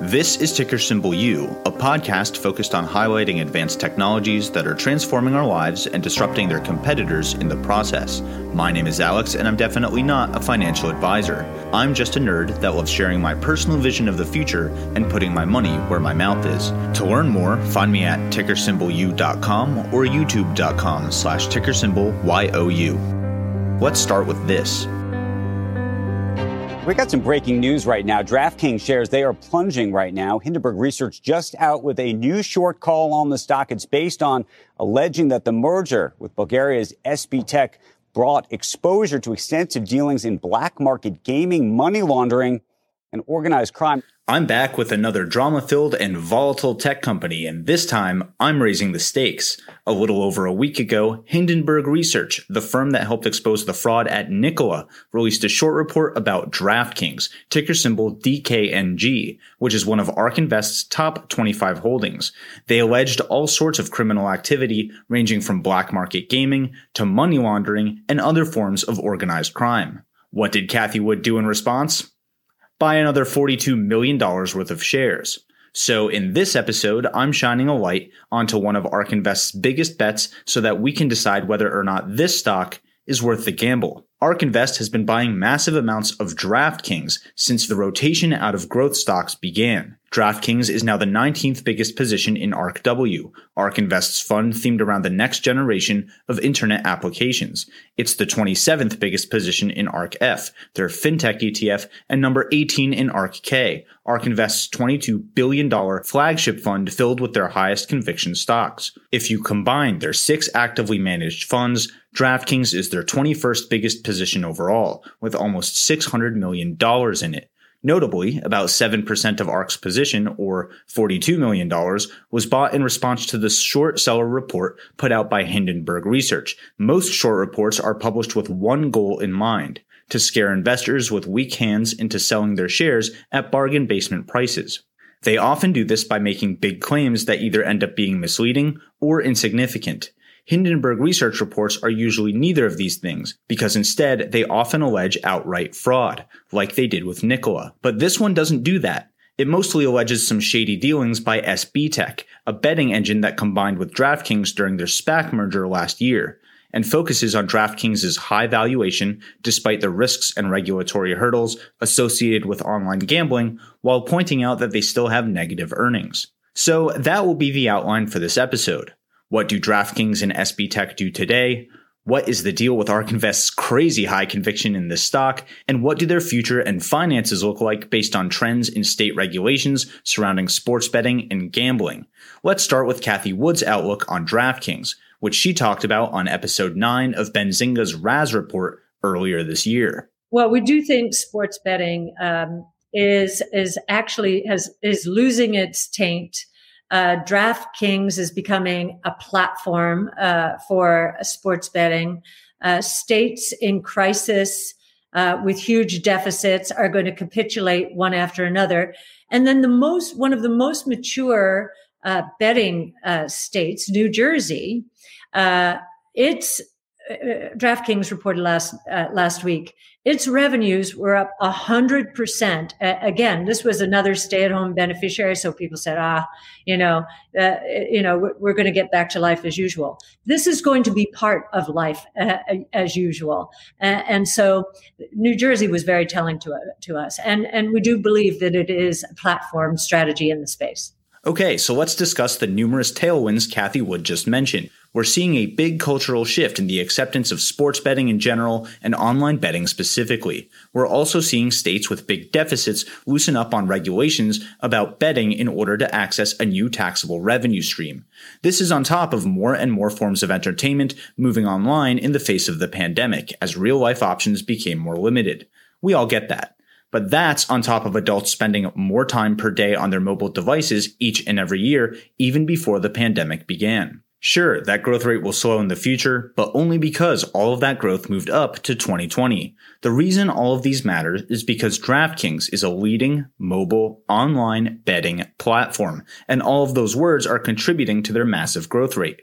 This is Ticker Symbol U, a podcast focused on highlighting advanced technologies that are transforming our lives and disrupting their competitors in the process. My name is Alex, and I'm definitely not a financial advisor. I'm just a nerd that loves sharing my personal vision of the future and putting my money where my mouth is. To learn more, find me at tickersymbolu.com or youtube.com slash ticker symbol tickersymbol Let's start with this. We got some breaking news right now. DraftKings shares, they are plunging right now. Hindenburg Research just out with a new short call on the stock. It's based on alleging that the merger with Bulgaria's SB Tech brought exposure to extensive dealings in black market gaming, money laundering, and organized crime. I'm back with another drama filled and volatile tech company, and this time I'm raising the stakes. A little over a week ago, Hindenburg Research, the firm that helped expose the fraud at Nikola, released a short report about DraftKings, ticker symbol DKNG, which is one of ARK Invest's top 25 holdings. They alleged all sorts of criminal activity ranging from black market gaming to money laundering and other forms of organized crime. What did Cathie Wood do in response? Buy another $42 million worth of shares. So in this episode, I'm shining a light onto one of ARK Invest's biggest bets so that we can decide whether or not this stock is worth the gamble. ARK Invest has been buying massive amounts of DraftKings since the rotation out of growth stocks began. DraftKings is now the 19th biggest position in ARKW, ARK Invest's fund themed around the next generation of internet applications. It's the 27th biggest position in ARKF, their fintech ETF, and number 18 in ARKK, ARK Invest's $22 billion flagship fund filled with their highest conviction stocks. If you combine their six actively managed funds, DraftKings is their 21st biggest position overall, with almost $600 million in it. Notably, about 7% of ARK's position, or $42 million, was bought in response to the short seller report put out by Hindenburg Research. Most short reports are published with one goal in mind to scare investors with weak hands into selling their shares at bargain basement prices. They often do this by making big claims that either end up being misleading or insignificant. Hindenburg research reports are usually neither of these things, because instead they often allege outright fraud, like they did with Nikola. But this one doesn't do that. It mostly alleges some shady dealings by SB Tech, a betting engine that combined with DraftKings during their SPAC merger last year, and focuses on DraftKings' high valuation despite the risks and regulatory hurdles associated with online gambling, while pointing out that they still have negative earnings. So that will be the outline for this episode. What do DraftKings and SB Tech do today? What is the deal with ARK Invest's crazy high conviction in this stock? And what do their future and finances look like based on trends in state regulations surrounding sports betting and gambling? Let's start with Cathie Wood's outlook on DraftKings, which she talked about on episode 9 of Benzinga's Raz report earlier this year. Well, we do think sports betting um, is is actually has is losing its taint uh, DraftKings is becoming a platform uh, for sports betting. Uh, states in crisis uh, with huge deficits are going to capitulate one after another. And then the most, one of the most mature uh, betting uh, states, New Jersey, it's DraftKings reported last last week its revenues were up 100%. Uh, again, this was another stay at home beneficiary. So people said, ah, you know, uh, you know, we're, we're going to get back to life as usual. This is going to be part of life uh, as usual. and so New Jersey was very telling to, to us. And, and we do believe that it is a platform strategy in the space. Okay, so let's discuss the numerous tailwinds Cathie Wood just mentioned. We're seeing a big cultural shift in the acceptance of sports betting in general and online betting specifically. We're also seeing states with big deficits loosen up on regulations about betting in order to access a new taxable revenue stream. This is on top of more and more forms of entertainment moving online in the face of the pandemic as real life options became more limited. We all get that. But that's on top of adults spending more time per day on their mobile devices each and every year, even before the pandemic began. Sure, that growth rate will slow in the future, but only because all of that growth moved up to 2020. The reason all of these matter is because DraftKings is a leading mobile online betting platform, and all of those words are contributing to their massive growth rate.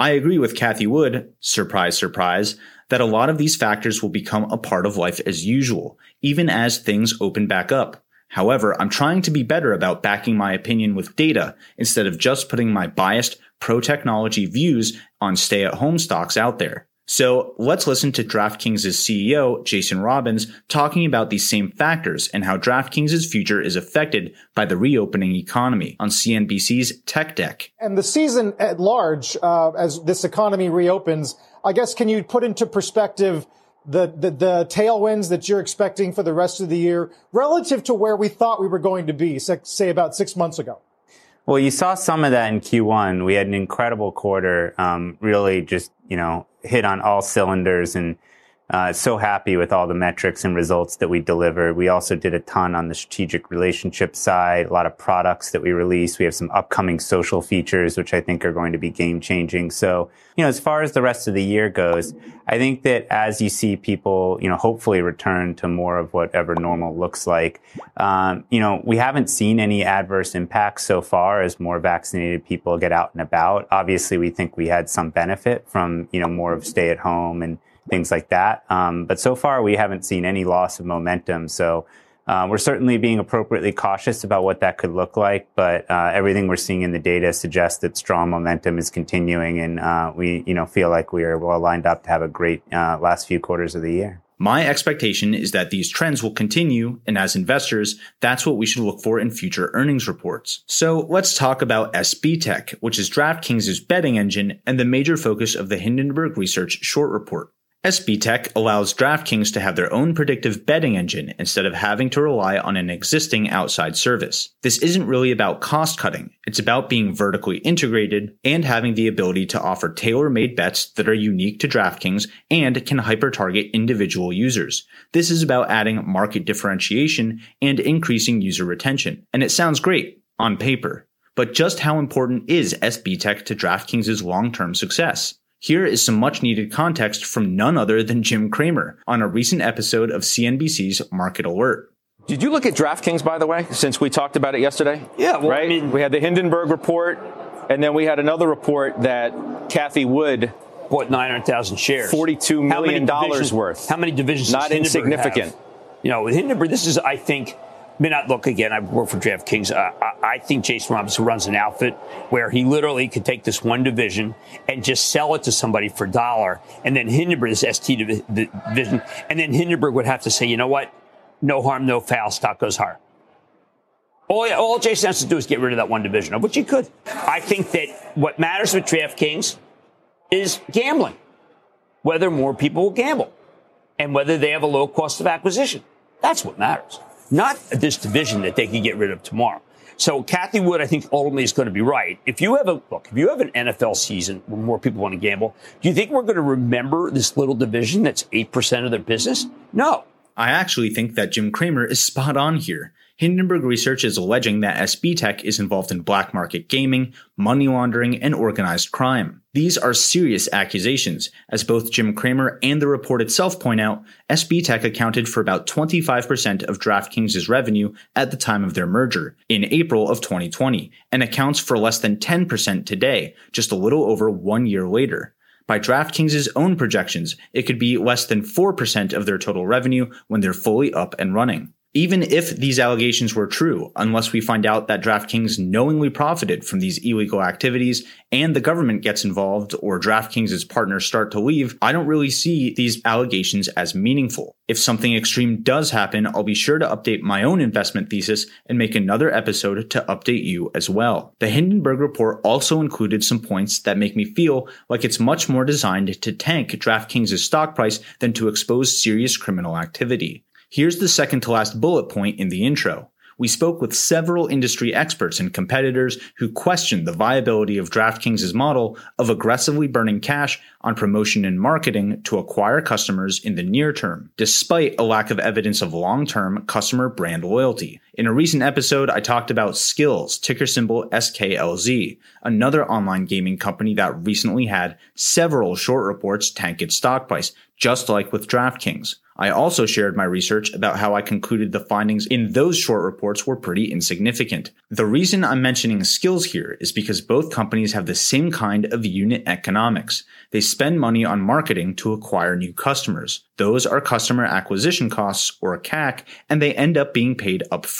I agree with Cathie Wood, surprise, surprise, that a lot of these factors will become a part of life as usual, even as things open back up. However, I'm trying to be better about backing my opinion with data instead of just putting my biased pro technology views on stay at home stocks out there. So let's listen to DraftKings' CEO, Jason Robins, talking about these same factors and how DraftKings' future is affected by the reopening economy on CNBC's TechCheck. And the season at large, uh, as this economy reopens, I guess, can you put into perspective the, the, the tailwinds that you're expecting for the rest of the year relative to where we thought we were going to be, say about six months ago? Well, you saw some of that in Q1. We had an incredible quarter, um, really just, you know, hit on all cylinders and uh, so happy with all the metrics and results that we delivered. We also did a ton on the strategic relationship side, a lot of products that we released. We have some upcoming social features, which I think are going to be game changing. So, you know, as far as the rest of the year goes, I think that as you see people, you know, hopefully return to more of whatever normal looks like, um, you know, we haven't seen any adverse impacts so far as more vaccinated people get out and about. Obviously, we think we had some benefit from, you know, more of stay at home and things like that. Um, but so far, we haven't seen any loss of momentum. So uh, we're certainly being appropriately cautious about what that could look like. But uh, everything we're seeing in the data suggests that strong momentum is continuing, and uh, we, you know, feel like we are well lined up to have a great uh, last few quarters of the year. My expectation is that these trends will continue, and as investors, that's what we should look for in future earnings reports. So let's talk about SB Tech, which is DraftKings' betting engine and the major focus of the Hindenburg Research short report. SBTech allows DraftKings to have their own predictive betting engine instead of having to rely on an existing outside service. This isn't really about cost cutting. It's about being vertically integrated and having the ability to offer tailor-made bets that are unique to DraftKings and can hyper-target individual users. This is about adding market differentiation and increasing user retention. And it sounds great on paper. But just how important is SBTech to DraftKings' long-term success? Here is some much needed context from none other than Jim Cramer on a recent episode of CNBC's Market Alert. Did you look at DraftKings, by the way, since we talked about it yesterday? Yeah, well, right. I mean, we had the Hindenburg report, and then we had another report that Kathy Wood bought 900,000 shares. $42 million worth. How many divisions Not insignificant. Have? You know, with Hindenburg, this is, I think, not look again. I work for DraftKings. Uh, I, think Jason Robinson runs an outfit where he literally could take this one division and just sell it to somebody for a dollar, and then Hindenburg, this ST division, and then Hindenburg would have to say, you know what, no harm, no foul, stock goes higher. All, all Jason has to do is get rid of that one division, which he could. I think that what matters with DraftKings is gambling, whether more people will gamble, and whether they have a low cost of acquisition. That's what matters not this division that they could get rid of tomorrow. So Cathie Wood, I think ultimately is going to be right. If you have a look, if you have an NFL season where more people want to gamble, do you think we're going to remember this little division that's 8% of their business? No. I actually think that Jim Cramer is spot on here. Hindenburg Research is alleging that SB Tech is involved in black market gaming, money laundering, and organized crime. These are serious accusations. As both Jim Cramer and the report itself point out, SB Tech accounted for about 25% of DraftKings' revenue at the time of their merger, in April of 2020, and accounts for less than 10% today, just a little over one year later. By DraftKings' own projections, it could be less than 4% of their total revenue when they're fully up and running. Even if these allegations were true, unless we find out that DraftKings knowingly profited from these illegal activities and the government gets involved or DraftKings' partners start to leave, I don't really see these allegations as meaningful. If something extreme does happen, I'll be sure to update my own investment thesis and make another episode to update you as well. The Hindenburg report also included some points that make me feel like it's much more designed to tank DraftKings' stock price than to expose serious criminal activity. Here's the second to last bullet point in the intro. We spoke with several industry experts and competitors who questioned the viability of DraftKings' model of aggressively burning cash on promotion and marketing to acquire customers in the near term, despite a lack of evidence of long-term customer brand loyalty. In a recent episode, I talked about Skillz, ticker symbol SKLZ, another online gaming company that recently had several short reports tank its stock price, just like with DraftKings. I also shared my research about how I concluded the findings in those short reports were pretty insignificant. The reason I'm mentioning Skillz here is because both companies have the same kind of unit economics. They spend money on marketing to acquire new customers. Those are customer acquisition costs or CAC, and they end up being paid upfront.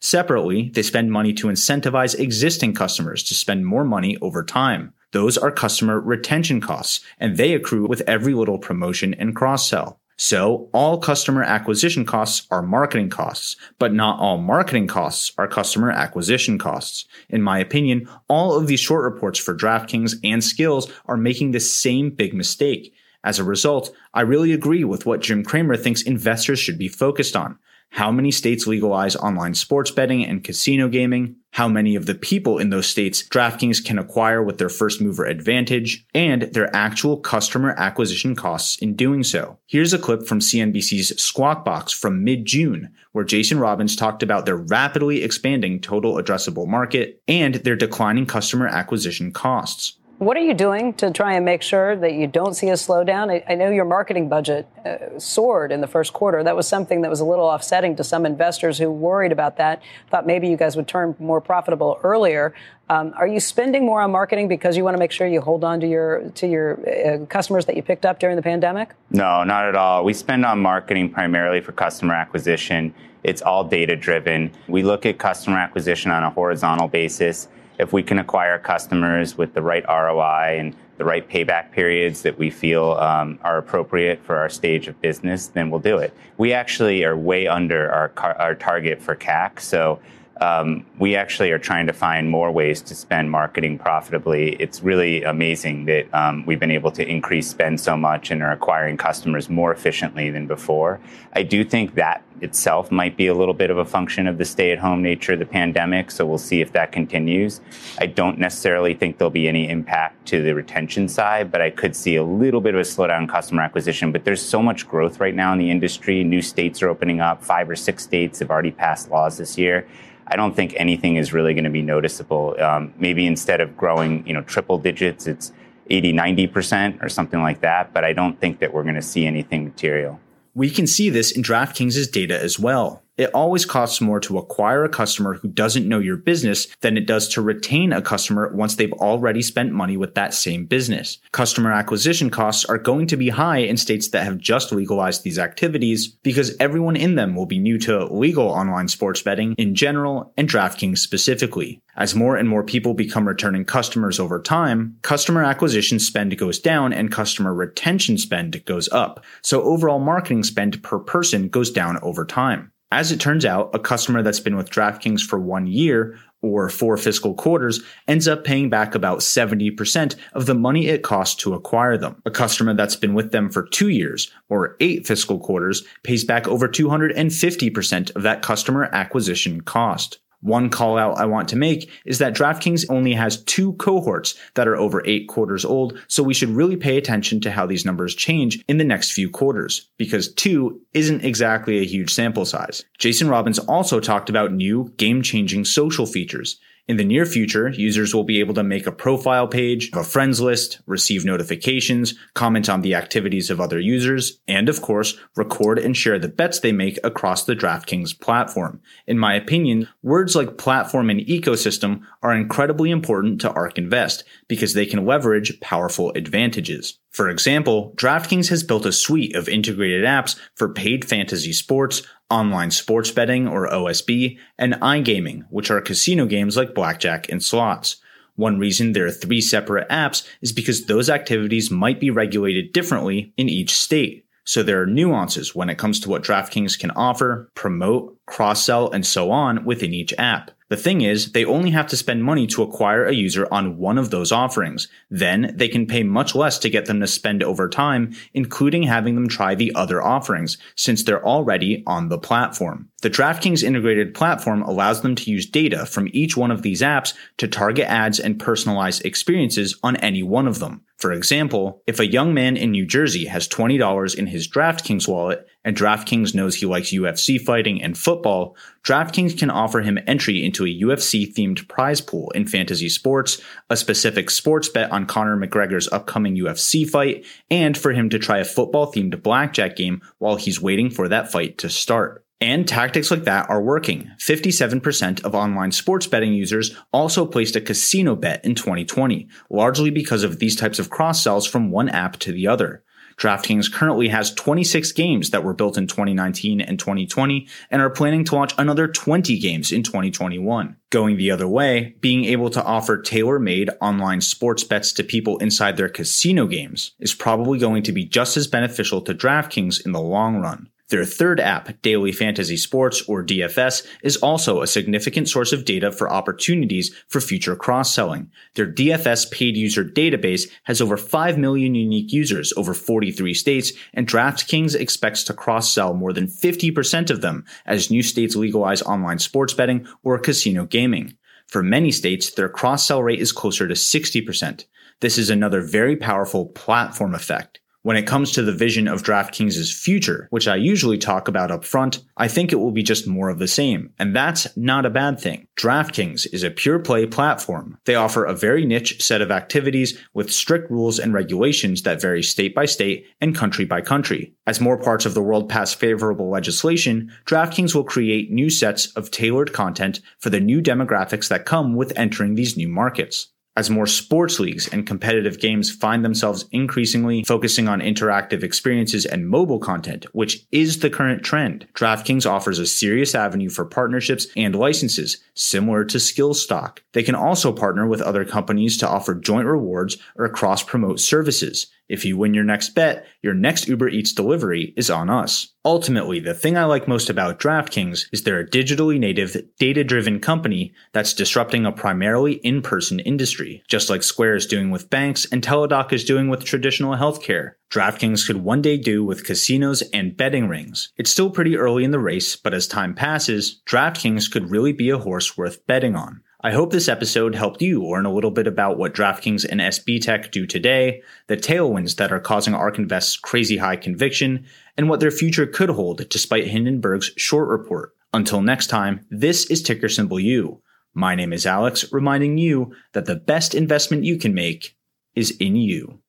Separately, they spend money to incentivize existing customers to spend more money over time. Those are customer retention costs, and they accrue with every little promotion and cross sell. So all customer acquisition costs are marketing costs, but not all marketing costs are customer acquisition costs. In my opinion, all of these short reports for DraftKings and Skillz are making the same big mistake. As a result, I really agree with what Jim Cramer thinks investors should be focused on how many states legalize online sports betting and casino gaming, how many of the people in those states DraftKings can acquire with their first mover advantage, and their actual customer acquisition costs in doing so. Here's a clip from CNBC's Squawk Box from mid June, where Jason Robins talked about their rapidly expanding total addressable market and their declining customer acquisition costs. What are you doing to try and make sure that you don't see a slowdown? I, I know your marketing budget uh, soared in the first quarter. That was something that was a little offsetting to some investors who worried about that. Thought maybe you guys would turn more profitable earlier. Um, are you spending more on marketing because you want to make sure you hold on to your to your uh, customers that you picked up during the pandemic? No, not at all. We spend on marketing primarily for customer acquisition. It's all data driven. We look at customer acquisition on a horizontal basis if we can acquire customers with the right ROI and the right payback periods that we feel um, are appropriate for our stage of business, then we'll do it. We actually are way under our, our target for CAC. So um, we actually are trying to find more ways to spend marketing profitably. It's really amazing that um, we've been able to increase spend so much and are acquiring customers more efficiently than before. I do think that itself might be a little bit of a function of the stay at home nature of the pandemic. So we'll see if that continues. I don't necessarily think there'll be any impact to the retention side, but I could see a little bit of a slowdown in customer acquisition. But there's so much growth right now in the industry. New states are opening up. Five or six states have already passed laws this year. I don't think anything is really going to be noticeable. Um, maybe instead of growing, you know, triple digits, it's 80, 90% or something like that. But I don't think that we're going to see anything material. We can see this in DraftKings' data as well. It always costs more to acquire a customer who doesn't know your business than it does to retain a customer once they've already spent money with that same business. Customer acquisition costs are going to be high in states that have just legalized these activities because everyone in them will be new to legal online sports betting in general and DraftKings specifically. As more and more people become returning customers over time, customer acquisition spend goes down and customer retention spend goes up. So overall marketing spend per person goes down over time. As it turns out, a customer that's been with DraftKings for one year or four fiscal quarters ends up paying back about 70% of the money it cost to acquire them. A customer that's been with them for two years or eight fiscal quarters pays back over 250% of that customer acquisition cost. One call out I want to make is that DraftKings only has two cohorts that are over eight quarters old, so we should really pay attention to how these numbers change in the next few quarters, because two isn't exactly a huge sample size. Jason Robins also talked about new game changing social features. In the near future, users will be able to make a profile page, a friends list, receive notifications, comment on the activities of other users, and of course, record and share the bets they make across the DraftKings platform. In my opinion, words like platform and ecosystem are incredibly important to ARK Invest because they can leverage powerful advantages. For example, DraftKings has built a suite of integrated apps for paid fantasy sports, online sports betting or OSB, and iGaming, which are casino games like blackjack and slots. One reason there are three separate apps is because those activities might be regulated differently in each state. So there are nuances when it comes to what DraftKings can offer, promote, cross sell, and so on within each app. The thing is, they only have to spend money to acquire a user on one of those offerings. Then they can pay much less to get them to spend over time, including having them try the other offerings, since they're already on the platform. The DraftKings integrated platform allows them to use data from each one of these apps to target ads and personalize experiences on any one of them. For example, if a young man in New Jersey has $20 in his DraftKings wallet and DraftKings knows he likes UFC fighting and football, DraftKings can offer him entry into a UFC themed prize pool in fantasy sports, a specific sports bet on Conor McGregor's upcoming UFC fight, and for him to try a football themed blackjack game while he's waiting for that fight to start. And tactics like that are working. 57% of online sports betting users also placed a casino bet in 2020, largely because of these types of cross sells from one app to the other. DraftKings currently has 26 games that were built in 2019 and 2020 and are planning to launch another 20 games in 2021. Going the other way, being able to offer tailor-made online sports bets to people inside their casino games is probably going to be just as beneficial to DraftKings in the long run. Their third app, Daily Fantasy Sports or DFS, is also a significant source of data for opportunities for future cross-selling. Their DFS paid user database has over 5 million unique users over 43 states, and DraftKings expects to cross-sell more than 50% of them as new states legalize online sports betting or casino gaming. For many states, their cross-sell rate is closer to 60%. This is another very powerful platform effect. When it comes to the vision of DraftKings' future, which I usually talk about up front, I think it will be just more of the same. And that's not a bad thing. DraftKings is a pure play platform. They offer a very niche set of activities with strict rules and regulations that vary state by state and country by country. As more parts of the world pass favorable legislation, DraftKings will create new sets of tailored content for the new demographics that come with entering these new markets as more sports leagues and competitive games find themselves increasingly focusing on interactive experiences and mobile content, which is the current trend, DraftKings offers a serious avenue for partnerships and licenses, similar to Skillstock. They can also partner with other companies to offer joint rewards or cross promote services. If you win your next bet, your next Uber Eats delivery is on us. Ultimately, the thing I like most about DraftKings is they're a digitally native, data driven company that's disrupting a primarily in person industry, just like Square is doing with banks and Teladoc is doing with traditional healthcare. DraftKings could one day do with casinos and betting rings. It's still pretty early in the race, but as time passes, DraftKings could really be a horse worth betting on. I hope this episode helped you learn a little bit about what DraftKings and SB Tech do today, the tailwinds that are causing ARK Invest's crazy high conviction, and what their future could hold despite Hindenburg's short report. Until next time, this is ticker symbol U. My name is Alex, reminding you that the best investment you can make is in you.